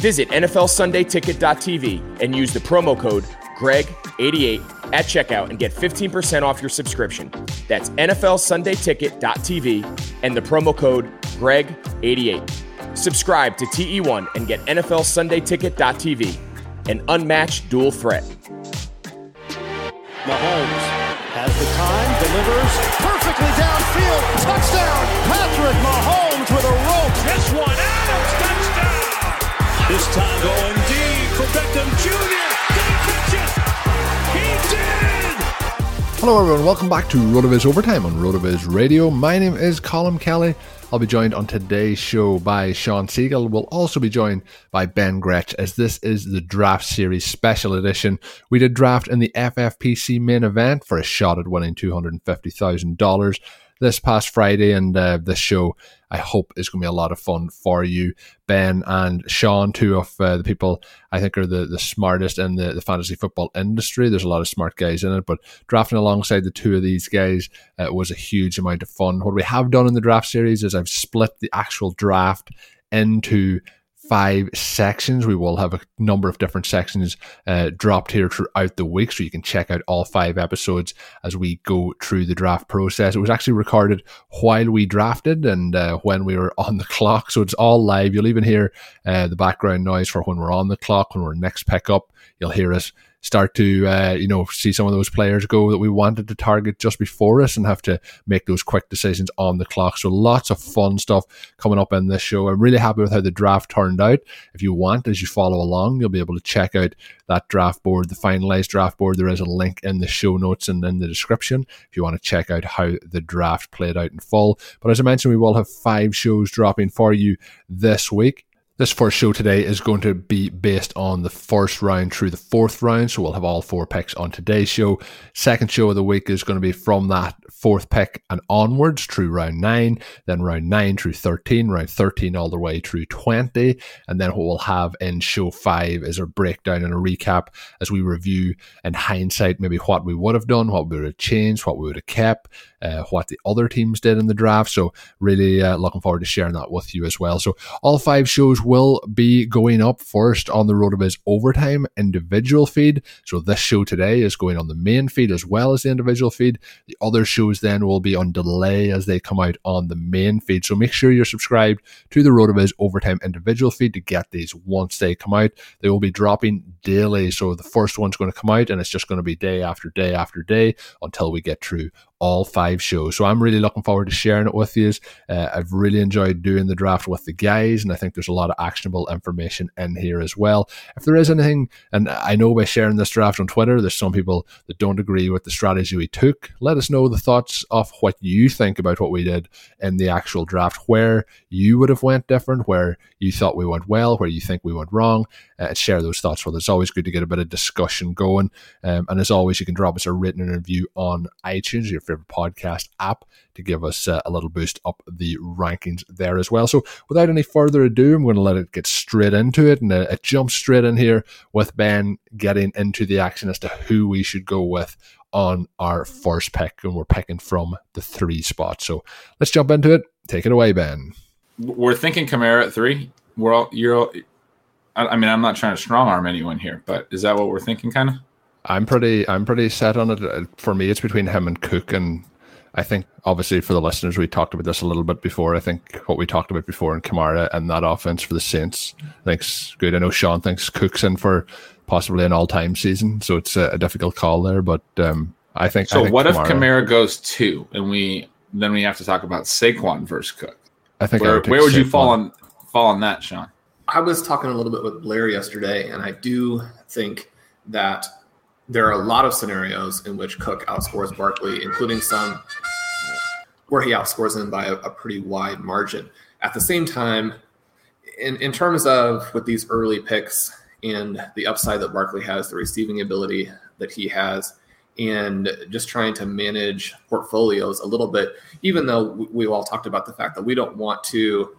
Visit NFLSundayTicket.tv and use the promo code GREG88 at checkout and get 15% off your subscription. That's NFLSundayTicket.tv and the promo code GREG88. Subscribe to TE1 and get NFLSundayTicket.tv, an unmatched dual threat. Mahomes has the time, delivers perfectly downfield. Touchdown, Patrick Mahomes with a rope. This one, Adams, touchdown! This time going deep for Beckham Jr. Catch? He did! Hello, everyone. Welcome back to RotoViz Overtime on RotoViz Radio. My name is Colin Kelly. I'll be joined on today's show by Sean Siegel. We'll also be joined by Ben Gretch as this is the Draft Series Special Edition. We did draft in the FFPC main event for a shot at winning $250,000 this past Friday, and uh, this show I hope is going to be a lot of fun for you, Ben and Sean, two of uh, the people I think are the, the smartest in the, the fantasy football industry. There's a lot of smart guys in it, but drafting alongside the two of these guys uh, was a huge amount of fun. What we have done in the draft series is I've split the actual draft into five sections. We will have a number of different sections uh, dropped here throughout the week, so you can check out all five episodes as we go through the draft process. It was actually recorded while we drafted and uh, when we were on the clock, so it's all live. You'll even hear uh, the background noise for when we're on the clock, when we're next pick up. You'll hear us start to uh, you know see some of those players go that we wanted to target just before us and have to make those quick decisions on the clock. So lots of fun stuff coming up in this show. I'm really happy with how the draft turned out. If you want, as you follow along, you'll be able to check out that draft board, the finalized draft board. There is a link in the show notes and in the description if you want to check out how the draft played out in full. But as I mentioned, we will have five shows dropping for you this week. This first show today is going to be based on the first round through the fourth round. So we'll have all four picks on today's show. Second show of the week is going to be from that fourth pick and onwards through round nine, then round nine through 13, round 13 all the way through 20. And then what we'll have in show five is a breakdown and a recap as we review in hindsight maybe what we would have done, what we would have changed, what we would have kept, uh, what the other teams did in the draft. So really uh, looking forward to sharing that with you as well. So all five shows will be going up first on the RotoViz Overtime individual feed. So this show today is going on the main feed as well as the individual feed. The other shows then will be on delay as they come out on the main feed. So make sure you're subscribed to the RotoViz Overtime individual feed to get these once they come out. They will be dropping daily. So the first one's going to come out and it's just going to be day after day after day until we get through all five shows. So I'm really looking forward to sharing it with you. Uh, I've really enjoyed doing the draft with the guys, and I think there's a lot of actionable information in here as well. If there is anything, and I know by sharing this draft on Twitter, there's some people that don't agree with the strategy we took. Let us know the thoughts of what you think about what we did in the actual draft, where you would have went different, where you thought we went well, where you think we went wrong, uh, share those thoughts with us. It's always good to get a bit of discussion going. Um, and as always, you can drop us a written review on iTunes, your favorite podcast app to give us uh, a little boost up the rankings there as well. So, without any further ado, I'm going to let it get straight into it, and uh, it jumps straight in here with Ben getting into the action as to who we should go with on our first pick, and we're picking from the three spot. So, let's jump into it. Take it away, Ben. We're thinking Kamara at three. We're all you're. All, I mean, I'm not trying to strong arm anyone here, but is that what we're thinking, kind of? I'm pretty I'm pretty set on it. For me, it's between him and Cook, and I think obviously for the listeners, we talked about this a little bit before. I think what we talked about before in Kamara and that offense for the Saints, I think's good. I know Sean thinks Cook's in for possibly an all time season, so it's a, a, difficult call there. But um, I think so. I think what Kamara, if Kamara goes two, and we then we have to talk about Saquon versus Cook? I think where, I where would you fall on fall on that, Sean? I was talking a little bit with Blair yesterday, and I do think that there are a lot of scenarios in which Cook outscores Barkley, including some where he outscores him by a, a pretty wide margin. At the same time, in, in terms of with these early picks and the upside that Barkley has, the receiving ability that he has, and just trying to manage portfolios a little bit, even though we all talked about the fact that we don't want to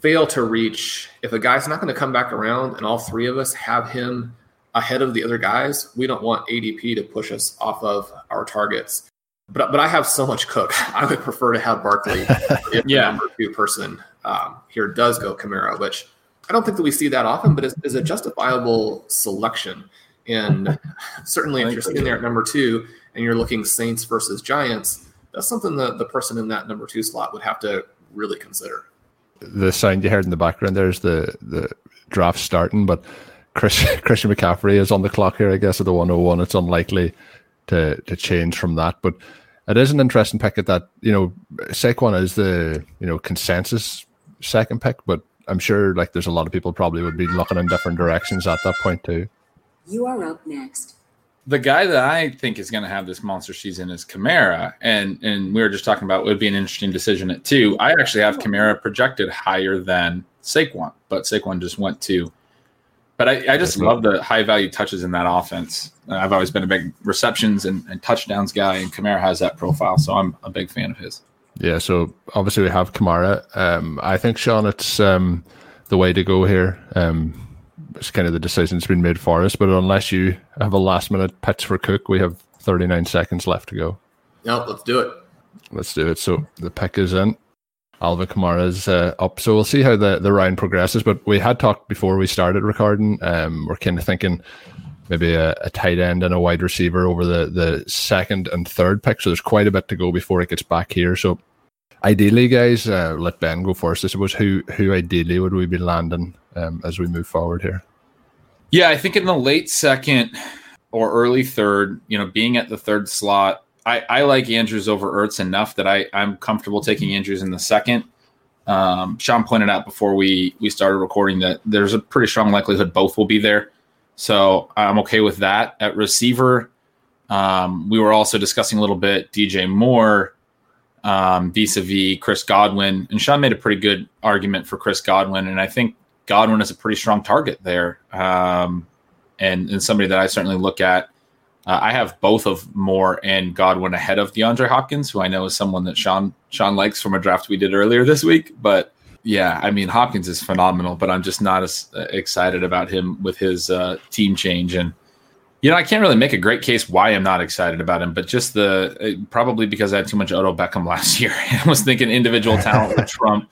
fail to reach if a guy's not going to come back around and all three of us have him ahead of the other guys, we don't want ADP to push us off of our targets. But but I have so much cook. I would prefer to have Barkley if yeah. the number two person um, here does go Kamara, which I don't think that we see that often, but is, is a justifiable selection. And certainly, if you're sitting there at number two and you're looking Saints versus Giants, that's something that the person in that number two slot would have to really consider. The sound you heard in the background there's the the draft starting, but Chris, Christian McCaffrey is on the clock here, I guess, at the 101. It's unlikely to to change from that. But it is an interesting pick at that, you know, Saquon is the, you know, consensus second pick, but I'm sure like there's a lot of people probably would be looking in different directions at that point too. You are up next. The guy that I think is going to have this monster season is Kamara, and and we were just talking about would be an interesting decision at two. I actually have Kamara projected higher than Saquon, but Saquon just went to but I, I just love the high value touches in that offense. I've always been a big receptions and, and touchdowns guy, and Kamara has that profile, so I'm a big fan of his. Yeah, so obviously we have Kamara. Um, I think Sean, it's um, the way to go here. Um, it's kind of the decision's been made for us, but unless you have a last minute pitch for Cook, we have 39 seconds left to go. No, let's do it. Let's do it. So the pick is in. Alvin Kamara's uh, up. So we'll see how the, the round progresses. But we had talked before we started recording. Um, we're kind of thinking maybe a, a, tight end and a wide receiver over the, the second and third pick. So there's quite a bit to go before it gets back here. So ideally, guys, uh, let Ben go first. I suppose who who ideally would we be landing um, as we move forward here? Yeah, I think in the late second or early third, you know, being at the third slot, I, I like Andrews over Ertz enough that I, I'm comfortable taking Andrews in the second. Um, Sean pointed out before we we started recording that there's a pretty strong likelihood both will be there, so I'm okay with that. At receiver, um, we were also discussing a little bit DJ Moore um, vis-a-vis Chris Godwin, and Sean made a pretty good argument for Chris Godwin, and I think Godwin is a pretty strong target there, um, and and somebody that I certainly look at uh, I have both of Moore and Godwin ahead of DeAndre Hopkins, who I know is someone that Sean Sean likes from a draft we did earlier this week. But yeah, I mean Hopkins is phenomenal, but I'm just not as uh, excited about him with his uh, team change. And you know, I can't really make a great case why I'm not excited about him, but just the uh, probably because I had too much Odell Beckham last year. I was thinking individual talent would trump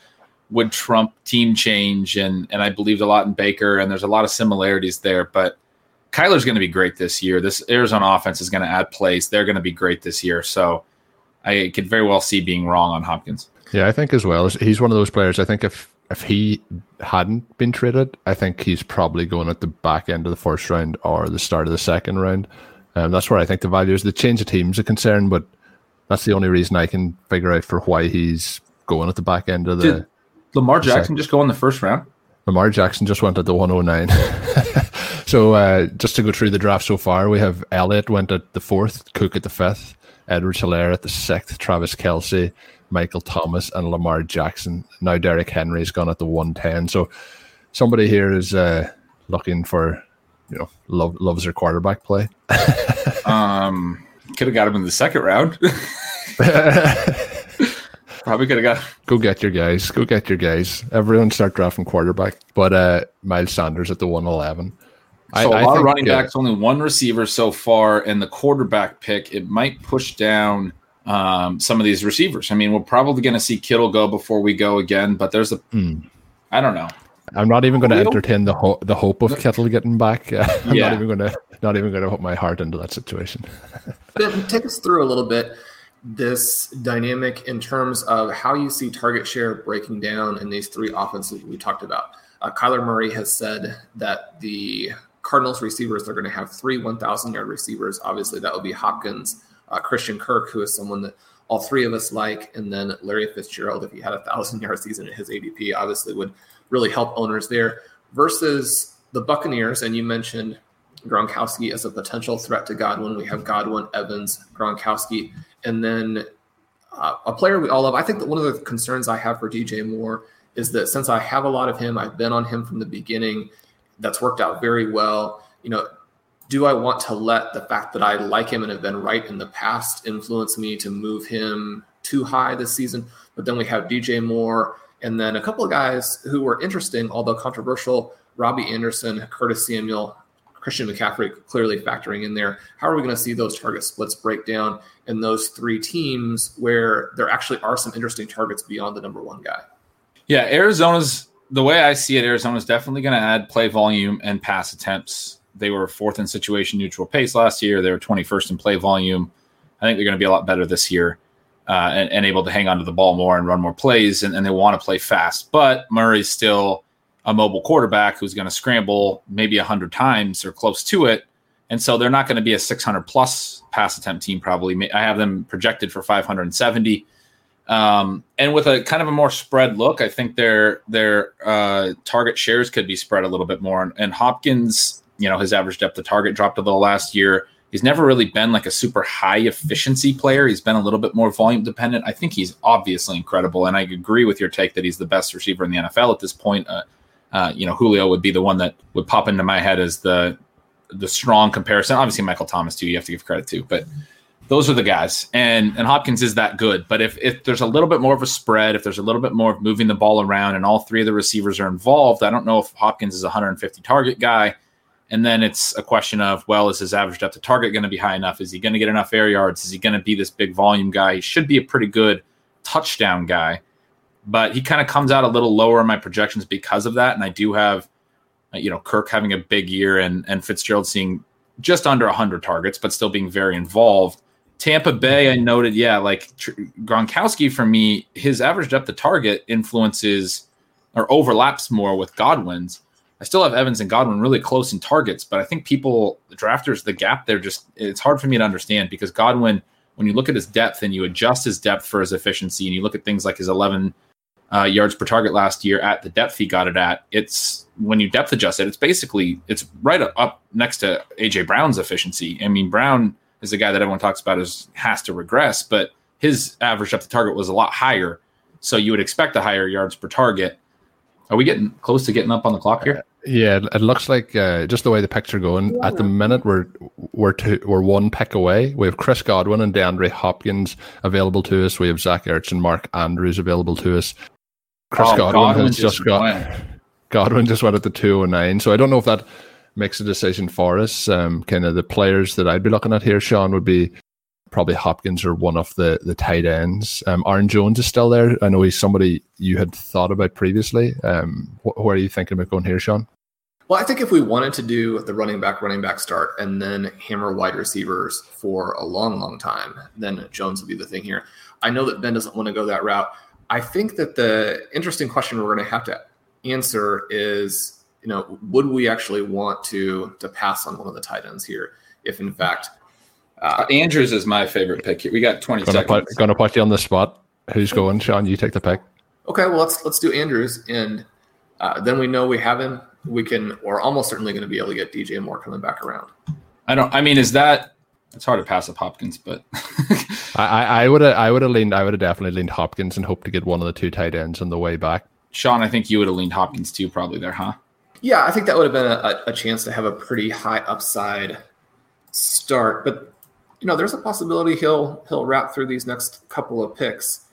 would trump team change, and and I believed a lot in Baker, and there's a lot of similarities there. But Kyler's going to be great this year. This Arizona offense is going to add plays. They're going to be great this year. So I could very well see being wrong on Hopkins. Yeah, I think as well. He's one of those players. I think if if he hadn't been traded, I think he's probably going at the back end of the first round or the start of the second round. Um, that's where I think the value is. The change of teams a concern, but that's the only reason I can figure out for why he's going at the back end of the. Did Lamar Jackson just go in the first round? Lamar Jackson just went at the 109. so uh, just to go through the draft so far, we have Elliott went at the fourth, Cook at the fifth, Edwards-Helaire at the sixth, Travis Kelce, Michael Thomas, and Lamar Jackson. Now Derrick Henry's gone at the 110. So somebody here is uh, looking for, you know, love, loves their quarterback play. um, could have got him in the second round. Probably could have got. Go get your guys. Go get your guys. Everyone start drafting quarterback. But uh, Miles Sanders at the 111. So I, a lot think, of running backs, only one receiver so far, and the quarterback pick. It might push down um, some of these receivers. I mean, we're probably going to see Kittle go before we go again, but there's a, mm. I don't know. I'm not even going to entertain the ho- the hope of Kittle getting back. I'm yeah. not even going to not even going to put my heart into that situation. take us through a little bit this dynamic in terms of how you see target share breaking down in these three offenses we talked about. Uh, Kyler Murray has said that the Cardinals receivers are going to have three 1,000 yard receivers. Obviously, that will be Hopkins, uh, Christian Kirk, who is someone that all three of us like, and then Larry Fitzgerald, if he had a thousand yard season at his ADP, obviously would really help owners there. Versus the Buccaneers, and you mentioned Gronkowski as a potential threat to Godwin. We have Godwin, Evans, Gronkowski, and then uh, a player we all love. I think that one of the concerns I have for DJ Moore is that since I have a lot of him, I've been on him from the beginning. That's worked out very well. You know, do I want to let the fact that I like him and have been right in the past influence me to move him too high this season? But then we have DJ Moore and then a couple of guys who were interesting, although controversial Robbie Anderson, Curtis Samuel, Christian McCaffrey clearly factoring in there. How are we going to see those target splits break down in those three teams where there actually are some interesting targets beyond the number one guy? Yeah, Arizona's the way I see it, Arizona's definitely going to add play volume and pass attempts they were fourth in situation neutral pace last year. They were 21st in play volume. I think they're going to be a lot better this year uh, and, and, able to hang on to the ball more and run more plays. And, and they want to play fast. But Murray's still a mobile quarterback who's going to scramble maybe 100 times or close to it. And so they're not going to be a 600 plus pass attempt team, probably. I have them projected for 570. Um, and with a kind of a more spread look, I think their their uh, target shares could be spread a little bit more. And, and Hopkins you know his average depth of target dropped a little last year. He's never really been like a super high efficiency player. He's been a little bit more volume dependent. I think he's obviously incredible, and I agree with your take that he's the best receiver in the NFL at this point. Uh, uh, you know, Julio would be the one that would pop into my head as the the strong comparison. Obviously, Michael Thomas too. You have to give credit to, but those are the guys. And and Hopkins is that good. But if if there's a little bit more of a spread, if there's a little bit more of moving the ball around, and all three of the receivers are involved, I don't know if Hopkins is a 150 target guy. And then it's a question of, well, is his average depth of target going to be high enough? Is he going to get enough air yards? Is he going to be this big volume guy? He should be a pretty good touchdown guy, but he kind of comes out a little lower in my projections because of that. And I do have, you know, Kirk having a big year and and Fitzgerald seeing just under 100 targets, but still being very involved. Tampa Bay, I noted, yeah, like Gronkowski for me, his average depth of target influences or overlaps more with Godwin's. I still have Evans and Godwin really close in targets, but I think people, the drafters, the gap there just, it's hard for me to understand because Godwin, when you look at his depth and you adjust his depth for his efficiency and you look at things like his 11 uh, yards per target last year at the depth he got it at, it's when you depth adjust it, it's basically, it's right up next to AJ Brown's efficiency. I mean, Brown is a guy that everyone talks about as has to regress, but his average depth of target was a lot higher. So you would expect a higher yards per target. Are we getting close to getting up on the clock here? Yeah, it looks like uh, just the way the picks are going at the minute. We're we're two, we're one pick away. We have Chris Godwin and DeAndre Hopkins available to us. We have Zach Ertz and Mark Andrews available to us. Chris oh, Godwin, Godwin, has just, got went. Godwin just went at the two and nine. So I don't know if that makes a decision for us. Um, kind of the players that I'd be looking at here, Sean, would be probably Hopkins or one of the the tight ends. Um, Aaron Jones is still there. I know he's somebody you had thought about previously. Um, wh- where are you thinking about going here, Sean? Well, I think if we wanted to do the running back, running back start, and then hammer wide receivers for a long, long time, then Jones would be the thing here. I know that Ben doesn't want to go that route. I think that the interesting question we're going to have to answer is, you know, would we actually want to to pass on one of the tight ends here if, in fact, uh, Andrews is my favorite pick here. We got 20 gonna seconds. Put, gonna put you on the spot. Who's going, Sean? You take the pick. Okay, well let's let's do Andrews, and uh, then we know we have him. We can, or almost certainly going to be able to get DJ Moore coming back around. I don't. I mean, is that? It's hard to pass up Hopkins, but I I would have I would have leaned I would have definitely leaned Hopkins and hoped to get one of the two tight ends on the way back. Sean, I think you would have leaned Hopkins too, probably there, huh? Yeah, I think that would have been a, a chance to have a pretty high upside start, but you know, there's a possibility he'll he'll wrap through these next couple of picks.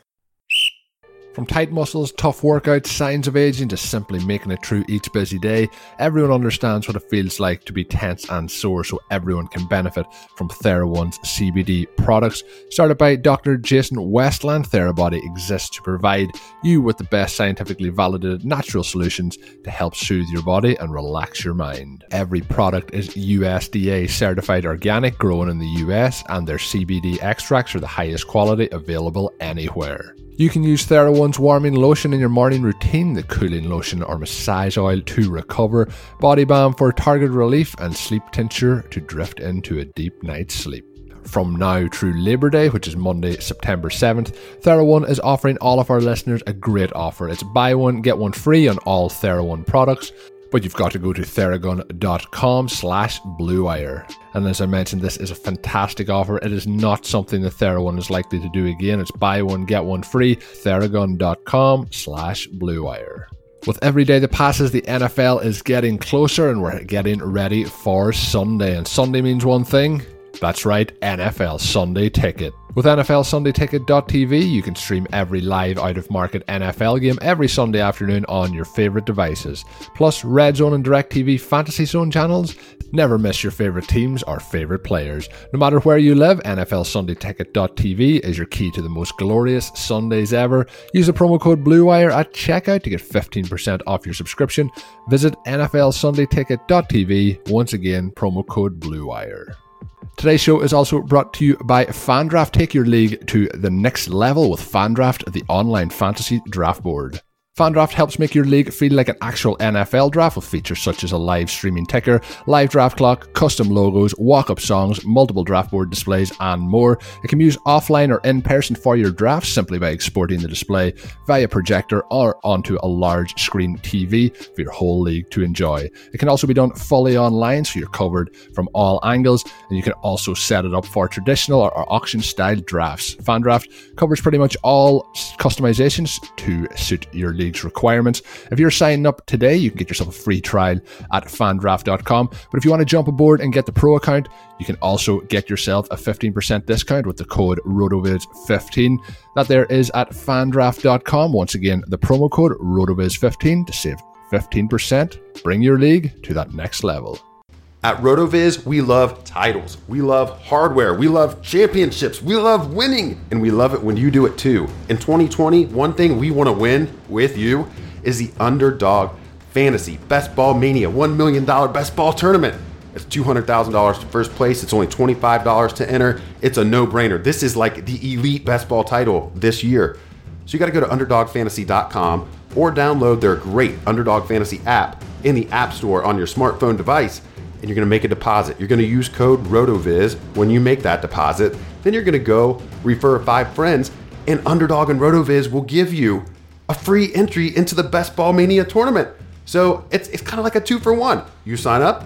From tight muscles, tough workouts, signs of aging to simply making it through each busy day, everyone understands what it feels like to be tense and sore, so everyone can benefit from TheraOne's CBD products. Started by Dr. Jason Wersland, TheraBody exists to provide you with the best scientifically validated natural solutions to help soothe your body and relax your mind. Every product is USDA certified organic, grown in the US, and their CBD extracts are the highest quality available anywhere. You can use TheraOne's warming lotion in your morning routine, the cooling lotion or massage oil to recover, body balm for target relief, and sleep tincture to drift into a deep night's sleep. From now through Labor Day, which is Monday, September 7th, TheraOne is offering all of our listeners a great offer. It's buy one, get one free on all TheraOne products but you've got to go to theragun.com slash bluewire. And as I mentioned, this is a fantastic offer. It is not something that TheraOne is likely to do again. It's buy one, get one free, theragun.com slash bluewire. With every day that passes, the NFL is getting closer and we're getting ready for Sunday. And Sunday means one thing. That's right, NFL Sunday Ticket. With NFL Sunday Ticket.tv, you can stream every live out of market NFL game every Sunday afternoon on your favourite devices. Plus, Red Zone and DirecTV Fantasy Zone channels. Never miss your favourite teams or favourite players. No matter where you live, NFL Sunday Ticket.tv is your key to the most glorious Sundays ever. Use the promo code BLUEWIRE at checkout to get 15% off your subscription. Visit NFL Sunday Ticket.tv. Once again, promo code BLUEWIRE. Today's show is also brought to you by Fandraft. Take your league to the next level with Fandraft, the online fantasy draft board. Fandraft helps make your league feel like an actual NFL draft with features such as a live streaming ticker, live draft clock, custom logos, walk up songs, multiple draft board displays, and more. It can be used offline or in person for your draft simply by exporting the display via projector or onto a large screen TV for your whole league to enjoy. It can also be done fully online so you're covered from all angles, and you can also set it up for traditional or, or auction style drafts. Fandraft covers pretty much all customizations to suit your league requirements. If you're signing up today, you can get yourself a free trial at fandraft.com. But if you want to jump aboard and get the pro account, you can also get yourself a 15% discount with the code RotoViz15. That there is at fandraft.com. Once again, the promo code RotoViz15 to save 15%. Bring your league to that next level. At RotoViz, we love titles. We love hardware. We love championships. We love winning. And we love it when you do it too. In 2020, one thing we want to win with you is the Underdog Fantasy Best Ball Mania $1 million Best Ball Tournament. It's $200,000 to first place. It's only $25 to enter. It's a no brainer. This is like the elite best ball title this year. So you got to go to underdogfantasy.com or download their great Underdog Fantasy app in the App Store on your smartphone device and you're going to make a deposit. You're going to use code RotoViz when you make that deposit. Then you're going to go refer five friends, and Underdog and RotoViz will give you a free entry into the Best Ball Mania tournament. So it's, it's kind of like a two for one. You sign up,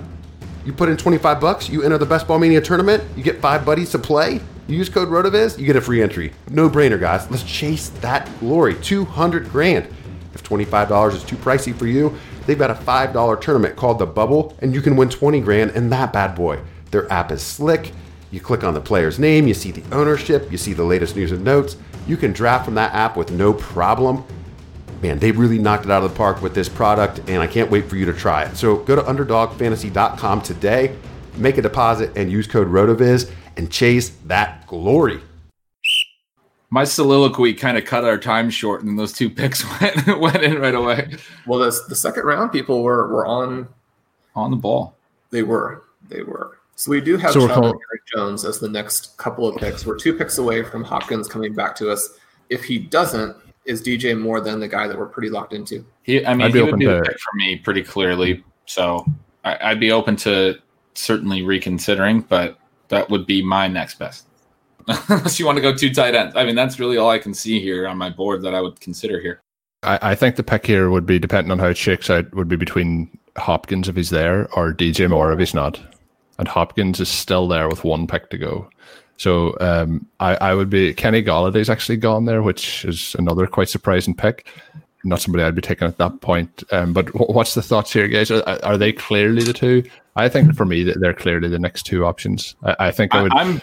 you put in 25 bucks, you enter the Best Ball Mania tournament, you get five buddies to play. You use code RotoViz, you get a free entry. No brainer, guys. Let's chase that glory. 200 grand. If $25 is too pricey for you, they've got a $5 tournament called The Bubble, and you can win 20 grand in that bad boy. Their app is slick. You click on the player's name, you see the ownership, you see the latest news and notes. You can draft from that app with no problem. Man, they really knocked it out of the park with this product, and I can't wait for you to try it. So go to underdogfantasy.com today, make a deposit, and use code RotoViz. and chase that glory. My soliloquy kind of cut our time short, and those two picks went went in right away. Well, the, the second round people were were on on the ball. They were. They were. So we do have so Aaron Jones as the next couple of picks. We're two picks away from Hopkins coming back to us. If he doesn't, is DJ Moore than the guy that we're pretty locked into? He, I mean, he would be the pick for me pretty clearly. So I, I'd be open to certainly reconsidering, but that would be my next best. Unless you want to go two tight ends. I mean, that's really all I can see here on my board that I would consider here. I, I think the pick here would be depending on how it shakes out, would be between Hopkins if he's there or DJ Moore if he's not. And Hopkins is still there with one pick to go. So um, I, I would be Kenny Golladay's actually gone there, which is another quite surprising pick. Not somebody I'd be taking at that point. Um, but what's the thoughts here, guys? Are, are, they clearly the two? I think for me, they're clearly the next two options. I, I think I would. I'm,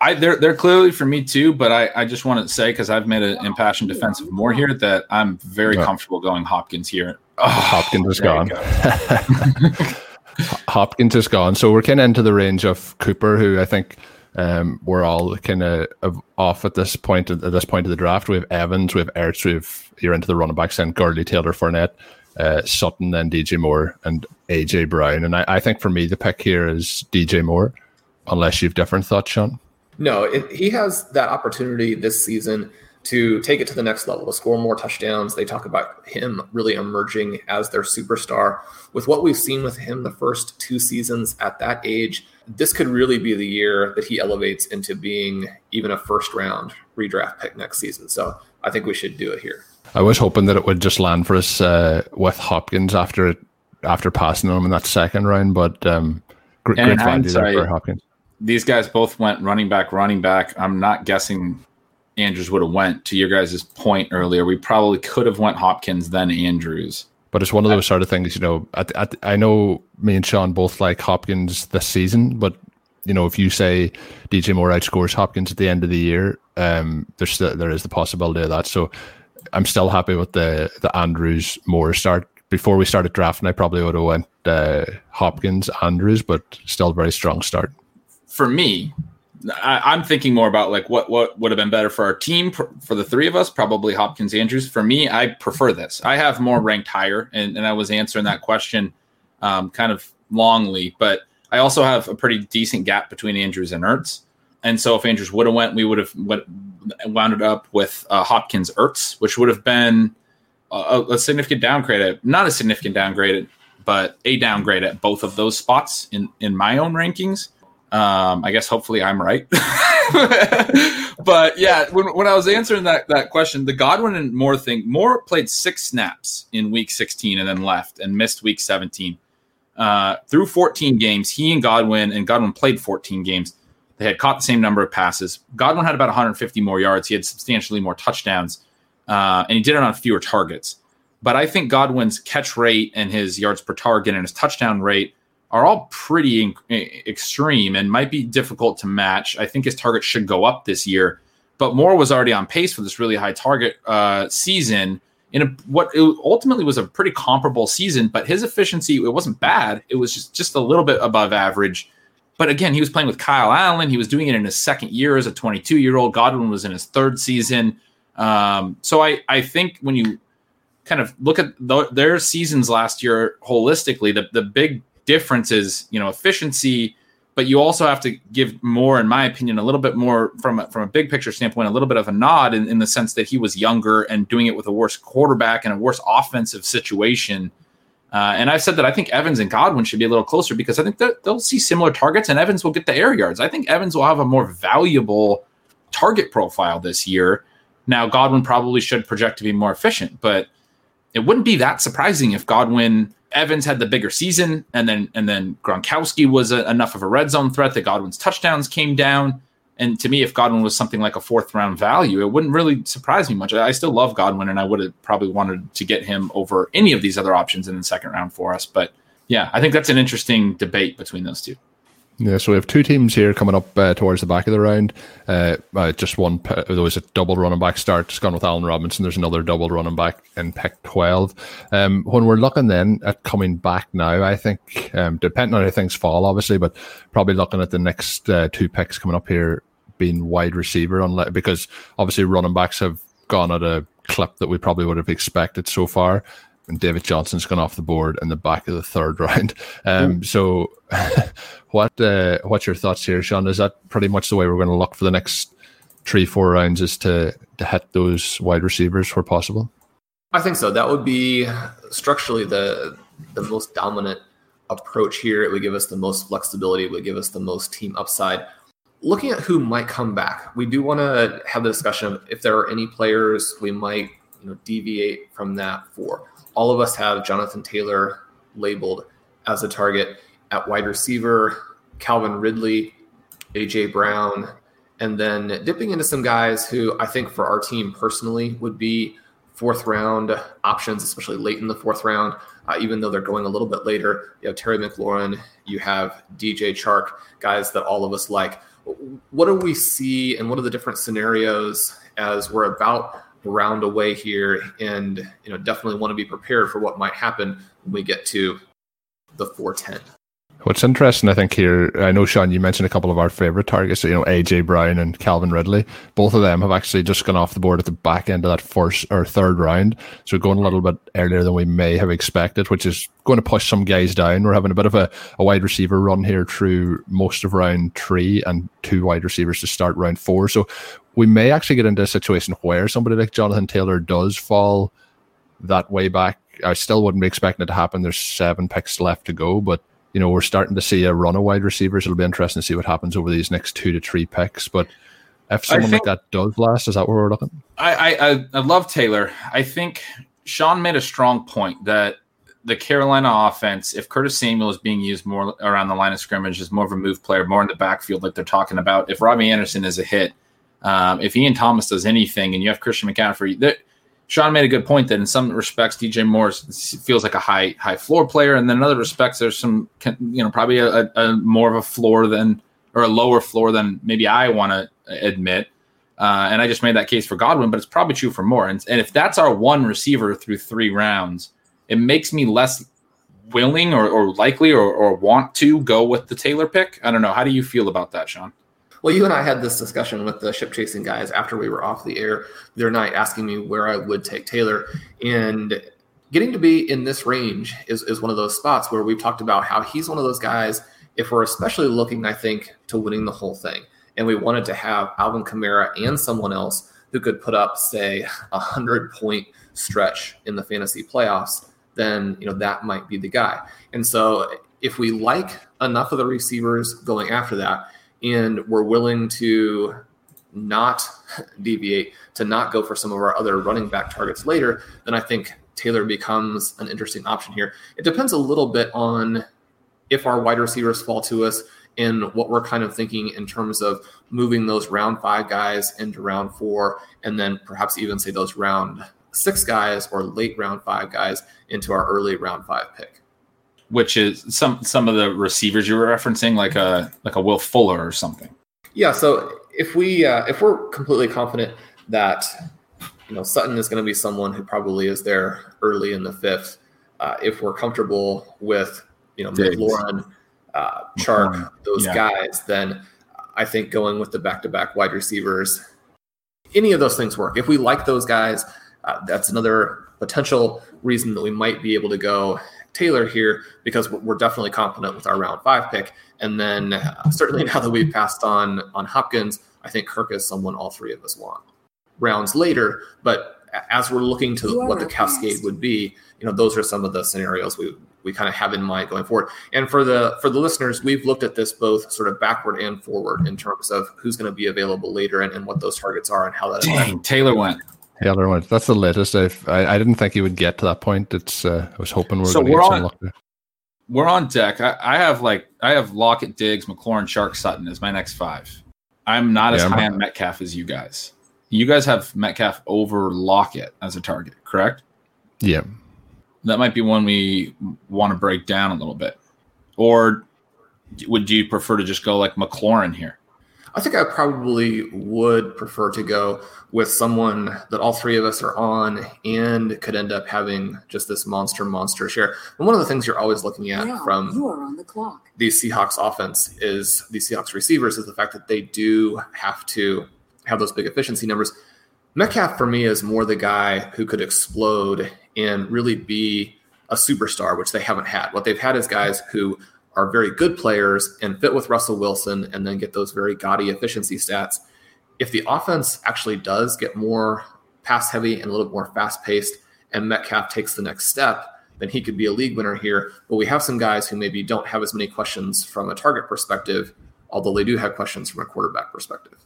I, they're they're clearly for me too, but I, I just want to say because I've made an impassioned defense of Moore here that I'm very comfortable going Hopkins here. Oh, Hopkins is gone. Go. Hopkins is gone. So we're kind of into the range of Cooper, who I think um, we're all kind of off at this point. At this point of the draft, we have Evans, we have Ertz, we have you're into the running backs, then Gurley, Taylor, Fournette, uh, Sutton, then DJ Moore, and AJ Brown. And I, I, think for me, the pick here is DJ Moore, unless you've different thoughts, Sean. No, it, he has that opportunity this season to take it to the next level, to score more touchdowns. They talk about him really emerging as their superstar. With what we've seen with him the first two seasons at that age, this could really be the year that he elevates into being even a first round redraft pick next season. So I think we should do it here. I was hoping that it would just land for us uh, with Hopkins after after passing him in that second round, but um, great, great value for Hopkins. These guys both went running back, running back. I'm not guessing Andrews would have went. To your guys' point earlier, we probably could have went Hopkins then Andrews. But it's one of those sort of things, you know. I, I, I know me and Sean both like Hopkins this season, but you know, if you say DJ Moore outscores Hopkins at the end of the year, um, there's still, there is the possibility of that. So I'm still happy with the the Andrews Moore start. Before we started drafting, I probably would have went uh, Hopkins Andrews, but still very strong start. For me, I, am thinking more about like what what would have been better for our team for the three of us. Probably Hopkins Andrews. For me, I prefer this. I have Moore ranked higher, and, and I was answering that question um, kind of longly, but I also have a pretty decent gap between Andrews and Ertz. And so if Andrews would have went, we would have wound up with uh, Hopkins Ertz, which would have been a, a significant downgrade. Not a significant downgrade, but a downgrade at both of those spots in in my own rankings. Um, I guess hopefully I'm right. but yeah, when, when I was answering that, that question, the Godwin and Moore thing, Moore played six snaps in week 16 and then left and missed week 17. Uh, through 14 games, he and Godwin, and Godwin played 14 games. They had caught the same number of passes. Godwin had about 150 more yards. He had substantially more touchdowns, uh, and he did it on fewer targets. But I think Godwin's catch rate and his yards per target and his touchdown rate are all pretty extreme and might be difficult to match. I think his target should go up this year, but Moore was already on pace for this really high target uh, season in a, what ultimately was a pretty comparable season. But his efficiency it wasn't bad; it was just just a little bit above average. But again, he was playing with Kyle Allen. He was doing it in his second year as a 22 year old. Godwin was in his third season. Um, so I I think when you kind of look at the, their seasons last year holistically, the the big difference is you know efficiency but you also have to give more in my opinion a little bit more from a, from a big picture standpoint a little bit of a nod in, in the sense that he was younger and doing it with a worse quarterback and a worse offensive situation uh, and I've said that I think Evans and Godwin should be a little closer because I think that they'll see similar targets and Evans will get the air yards. I think Evans will have a more valuable target profile this year. Now, Godwin probably should project to be more efficient, but it wouldn't be that surprising if Godwin Evans had the bigger season, and then and then Gronkowski was a, enough of a red zone threat that Godwin's touchdowns came down. And to me, if Godwin was something like a fourth round value, it wouldn't really surprise me much. I still love Godwin, and I would have probably wanted to get him over any of these other options in the second round for us. But yeah, I think that's an interesting debate between those two. Yeah, so we have two teams here coming up uh, towards the back of the round. Uh, uh, just one, there was a double running back start, just gone with Allen Robinson. There's another double running back in pick 12. Um, when we're looking then at coming back now, I think, um, depending on how things fall, obviously, but probably looking at the next uh, two picks coming up here being wide receiver, unless, because obviously running backs have gone at a clip that we probably would have expected so far and David Johnson's gone off the board in the back of the third round. Um, so, what uh, what's your thoughts here, Sean? Is that pretty much the way we're going to look for the next three, four rounds? Is to to hit those wide receivers where possible? I think so. That would be structurally the the most dominant approach here. It would give us the most flexibility. It would give us the most team upside. Looking at who might come back, we do want to have the discussion of if there are any players we might you know deviate from that for all of us have Jonathan Taylor labeled as a target at wide receiver, Calvin Ridley, AJ Brown, and then dipping into some guys who I think for our team personally would be fourth round options, especially late in the fourth round, uh, even though they're going a little bit later. You have Terry McLaurin, you have DJ Chark, guys that all of us like. What do we see and what are the different scenarios as we're about round away here and you know definitely want to be prepared for what might happen when we get to the 410 What's interesting, I think, here, I know, Sean, you mentioned a couple of our favorite targets, you know, AJ Brown and Calvin Ridley. Both of them have actually just gone off the board at the back end of that first or third round. So going a little bit earlier than we may have expected, which is going to push some guys down. We're having a bit of a, a wide receiver run here through most of round three and two wide receivers to start round four. So we may actually get into a situation where somebody like Jonathan Taylor does fall that way back. I still wouldn't be expecting it to happen. There's seven picks left to go, but you know, we're starting to see a run of wide receivers. It'll be interesting to see what happens over these next two to three picks. But if someone think, like that does last, is that where we're looking? I, I I love Taylor. I think Sean made a strong point that the Carolina offense, if Curtis Samuel is being used more around the line of scrimmage is more of a move player, more in the backfield, like they're talking about, if Robbie Anderson is a hit, um, if Ian Thomas does anything, and you have Christian McCaffrey, that Sean made a good point that in some respects DJ Moore feels like a high high floor player, and then in other respects there's some you know probably a, a more of a floor than or a lower floor than maybe I want to admit. Uh, and I just made that case for Godwin, but it's probably true for Moore. And, and if that's our one receiver through three rounds, it makes me less willing or, or likely or, or want to go with the Taylor pick. I don't know. How do you feel about that, Sean? Well, you and I had this discussion with the ship chasing guys after we were off the air the other night, asking me where I would take Taylor. And getting to be in this range is, is one of those spots where we've talked about how he's one of those guys, if we're especially looking, I think, to winning the whole thing. And we wanted to have Alvin Kamara and someone else who could put up, say, a hundred point stretch in the fantasy playoffs, then you know that might be the guy. And so if we like enough of the receivers going after that, and we're willing to not deviate to not go for some of our other running back targets later, then I think Taylor becomes an interesting option here. It depends a little bit on if our wide receivers fall to us and what we're kind of thinking in terms of moving those round five guys into round four, and then perhaps even say those round six guys or late round five guys into our early round five pick which is some some of the receivers you were referencing, like a like a Will Fuller or something. Yeah. So if we uh, if we're completely confident that you know Sutton is going to be someone who probably is there early in the fifth, uh, if we're comfortable with you know McLaurin, uh, Chark, those yeah. guys, then I think going with the back to back wide receivers, any of those things work. If we like those guys, uh, that's another potential reason that we might be able to go Taylor here because we're definitely confident with our round five pick. And then uh, certainly now that we've passed on on Hopkins, I think Kirk is someone all three of us want. Rounds later, but as we're looking to what the cascade would be, you know, those are some of the scenarios we we kind of have in mind going forward. And for the for the listeners, we've looked at this both sort of backward and forward in terms of who's going to be available later and, and what those targets are and how that. Dang, Taylor went. Taylor went. That's the latest. I've, I I didn't think he would get to that point. It's uh, I was hoping we're so we're on. We're on deck. I, I, have like I have Lockett, Diggs, McLaurin, Chark, Sutton as my next five. I'm not as yeah, high on Metcalf as you guys. You guys have Metcalf over Lockett as a target, correct? Yeah. That might be one we want to break down a little bit. Or would you prefer to just go like McLaurin here? I think I probably would prefer to go with someone that all three of us are on and could end up having just this monster, monster share. And one of the things you're always looking at Now from you are on the clock. these Seahawks offense is the Seahawks receivers is the fact that they do have to have those big efficiency numbers. Metcalf for me is more the guy who could explode and really be a superstar, which they haven't had. What they've had is guys who are very good players and fit with Russell Wilson and then get those very gaudy efficiency stats. If the offense actually does get more pass heavy and a little more fast paced and Metcalf takes the next step, then he could be a league winner here. But we have some guys who maybe don't have as many questions from a target perspective, although they do have questions from a quarterback perspective.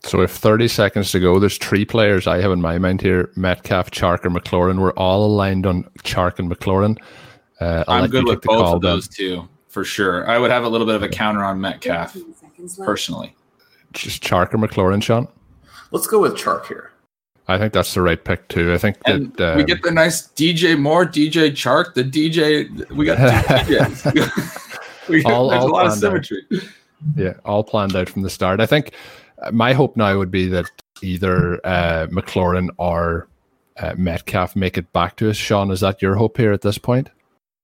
So with 30 seconds to go, there's three players I have in my mind here: Metcalf, Chark, or McLaurin. We're all aligned on Chark and McLaurin. Uh, I'll I'm good with both call, of Ben. those two for sure. I would have a little bit of a counter on Metcalf 15 seconds left. personally. Just Chark or McLaurin, Sean. Let's go with Chark here. I think that's the right pick too. I think And that we um, get the nice DJ Moore, DJ Chark, the DJ. We got two DJs. we got, All- there's all a lot of planned out. yeah, all planned out from the start. I think uh, my hope now would be that either uh, McLaurin or uh, Metcalf make it back to us. Sean, is that your hope here at this point?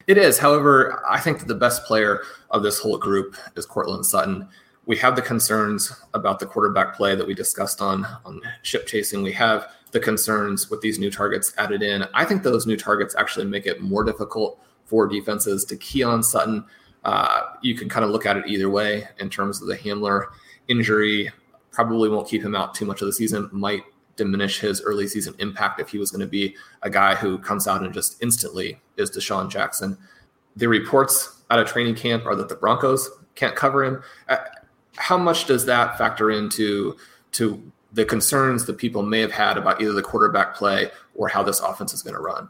It is. However, I think that the best player of this whole group is Courtland Sutton. We have the concerns about the quarterback play that we discussed on on ship chasing. We have the concerns with these new targets added in. I think those new targets actually make it more difficult for defenses to key on Sutton. Uh, you can kind of look at it either way in terms of the Hamler injury. Probably won't keep him out too much of the season. Might diminish his early season impact if he was going to be a guy who comes out and just instantly is DeSean Jackson. The reports out of training camp are that the Broncos can't cover him. Uh, How much does that factor into to the concerns that people may have had about either the quarterback play or how this offense is going to run?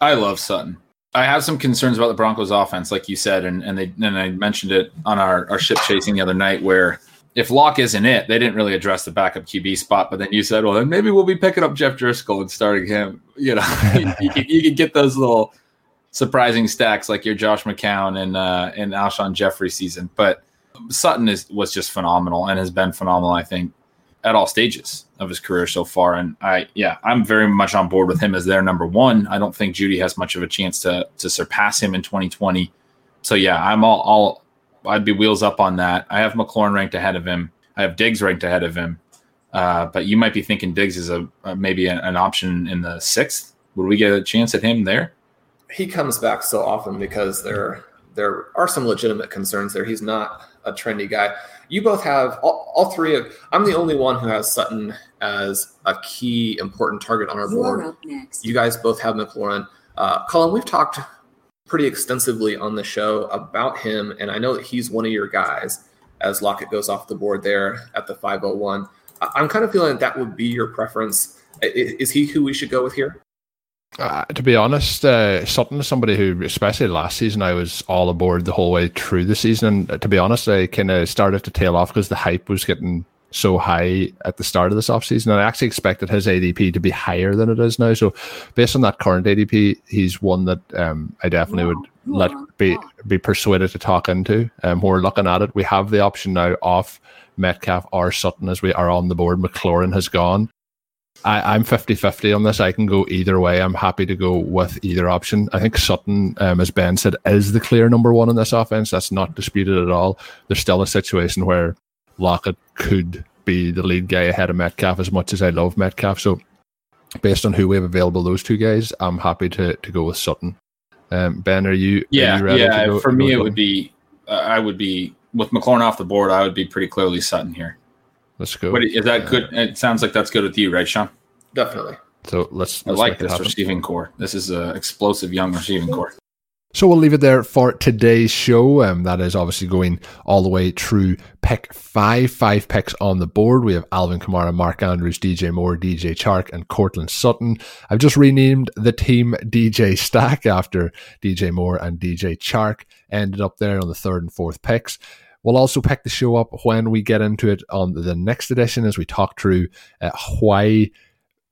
I love Sutton. I have some concerns about the Broncos offense, like you said, and, and they and I mentioned it on our, our ship chasing the other night where if Lock isn't it, they didn't really address the backup QB spot. But then you said, well, then maybe we'll be picking up Jeff Driskel and starting him. You know, you, could, you could get those little surprising stacks like your Josh McCown and uh, and Alshon Jeffery season. But Sutton is was just phenomenal and has been phenomenal, I think, at all stages of his career so far. And I, yeah, I'm very much on board with him as their number one. I don't think Jeudy has much of a chance to to surpass him in 2020. So yeah, I'm all, all I'd be wheels up on that. I have McLaurin ranked ahead of him. I have Diggs ranked ahead of him. Uh, but you might be thinking Diggs is a, a maybe an, an option in the sixth. Would we get a chance at him there? he comes back so often because there there are some legitimate concerns there. He's not a trendy guy. You both have all, all three of. I'm the only one who has Sutton as a key important target on our You are board. up next. You guys both have McLaurin. Uh, Colin, we've talked pretty extensively on the show about him, and I know that he's one of your guys as Lockett goes off the board there at the 501. I- I'm kind of feeling that that would be your preference. Is he who we should go with here? Uh, to be honest, uh, Sutton is somebody who, especially last season, I was all aboard the whole way through the season. And uh, to be honest, I kind of started to tail off because the hype was getting so high at the start of this offseason. And I actually expected his ADP to be higher than it is now. So, based on that current ADP, he's one that um, I definitely would let are on the be be persuaded to talk into. Um, we're looking at it, we have the option now off Metcalf or Sutton as we are on the board. McLaurin has gone. I, I'm 50 50 on this. I can go either way. I'm happy to go with either option. I think Sutton, um, as Ben said, is the clear number one in this offense. That's not disputed at all. There's still a situation where Lockett could be the lead guy ahead of Metcalf as much as I love Metcalf. So, based on who we have available, those two guys, I'm happy to, to go with Sutton. Um, ben, are you? are Yeah, you ready to yeah. go- for me, it would be. Uh, I would be with McLaurin off the board. I would be pretty clearly Sutton here. Let's go. What is that good? It sounds like that's good with you, right, Sean? Definitely. So let's. I let's like this happen. receiving corps. This is a explosive young receiving corps. So we'll leave it there for today's show. Um, that is obviously going all the way through pick five, five picks on the board. We have Alvin Kamara, Mark Andrews, DJ Moore, DJ Chark, and Courtland Sutton. I've just renamed the team DJ Stack after DJ Moore and DJ Chark. Ended up there on the third and fourth picks. We'll also pick the show up when we get into it on the next edition as we talk through uh, why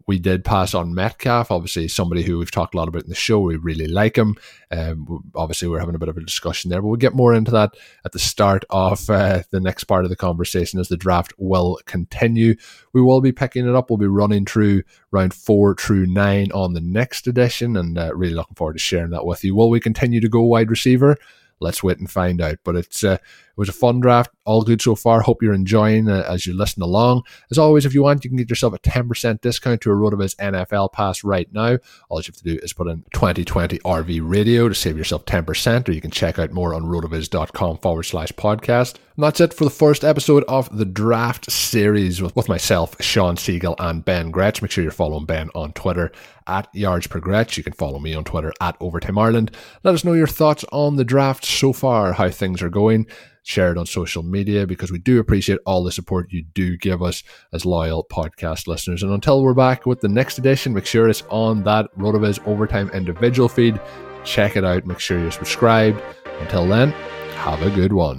we did pass on Metcalf, obviously somebody who we've talked a lot about in the show. We really like him. Um, obviously, we're having a bit of a discussion there, but we'll get more into that at the start of uh, the next part of the conversation as the draft will continue. We will be picking it up. We'll be running through round four through nine on the next edition, and uh, really looking forward to sharing that with you. Will we continue to go wide receiver? let's wait and find out. But it's uh, was a fun draft, all good so far. Hope you're enjoying as you listen along. As always, if you want, you can get yourself a 10% discount to a RotoViz NFL pass right now. All you have to do is put in 2020 RV Radio to save yourself 10%, or you can check out more on rotoviz.com forward slash podcast. And that's it for the first episode of the draft series with, with myself, Sean Siegele, and Ben Gretch. Make sure you're following Ben on Twitter at Yards Per Gretch. You can follow me on Twitter at Overtime Ireland. Let us know your thoughts on the draft so far, how things are going. Share it on social media because we do appreciate all the support you do give us as loyal podcast listeners. And until we're back with the next edition, make sure it's on that RotoViz Overtime individual feed. Check it out. Make sure you're subscribed. Until then, have a good one.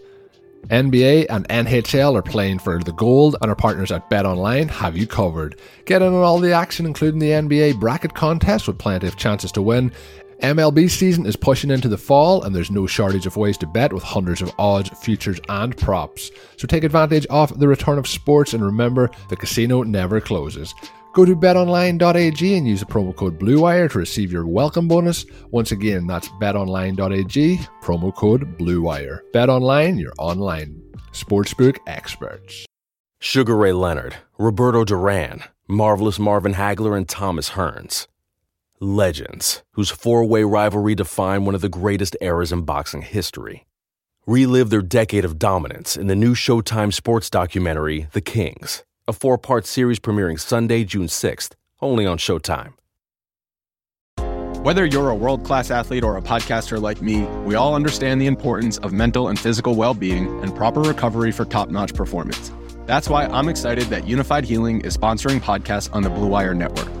NBA and NHL are playing for the gold, and our partners at Bet Online have you covered. Get in on all the action, including the NBA bracket contest with plenty of chances to win. MLB season is pushing into the fall, and there's no shortage of ways to bet with hundreds of odds, futures, and props. So take advantage of the return of sports, and remember, the casino never closes. Go to betonline.ag and use the promo code BLUEWIRE to receive your welcome bonus. Once again, that's betonline.ag, promo code BLUEWIRE. BetOnline, your online sportsbook experts. Sugar Ray Leonard, Roberto Duran, Marvelous Marvin Hagler, and Thomas Hearns. Legends, whose four way rivalry defined one of the greatest eras in boxing history. Relive their decade of dominance in the new Showtime sports documentary, The Kings a four part series premiering Sunday, June 6th, only on Showtime. Whether you're a world class athlete or a podcaster like me, we all understand the importance of mental and physical well being and proper recovery for top notch performance. That's why I'm excited that Unifyd Healing is sponsoring podcasts on the Blue Wire Network.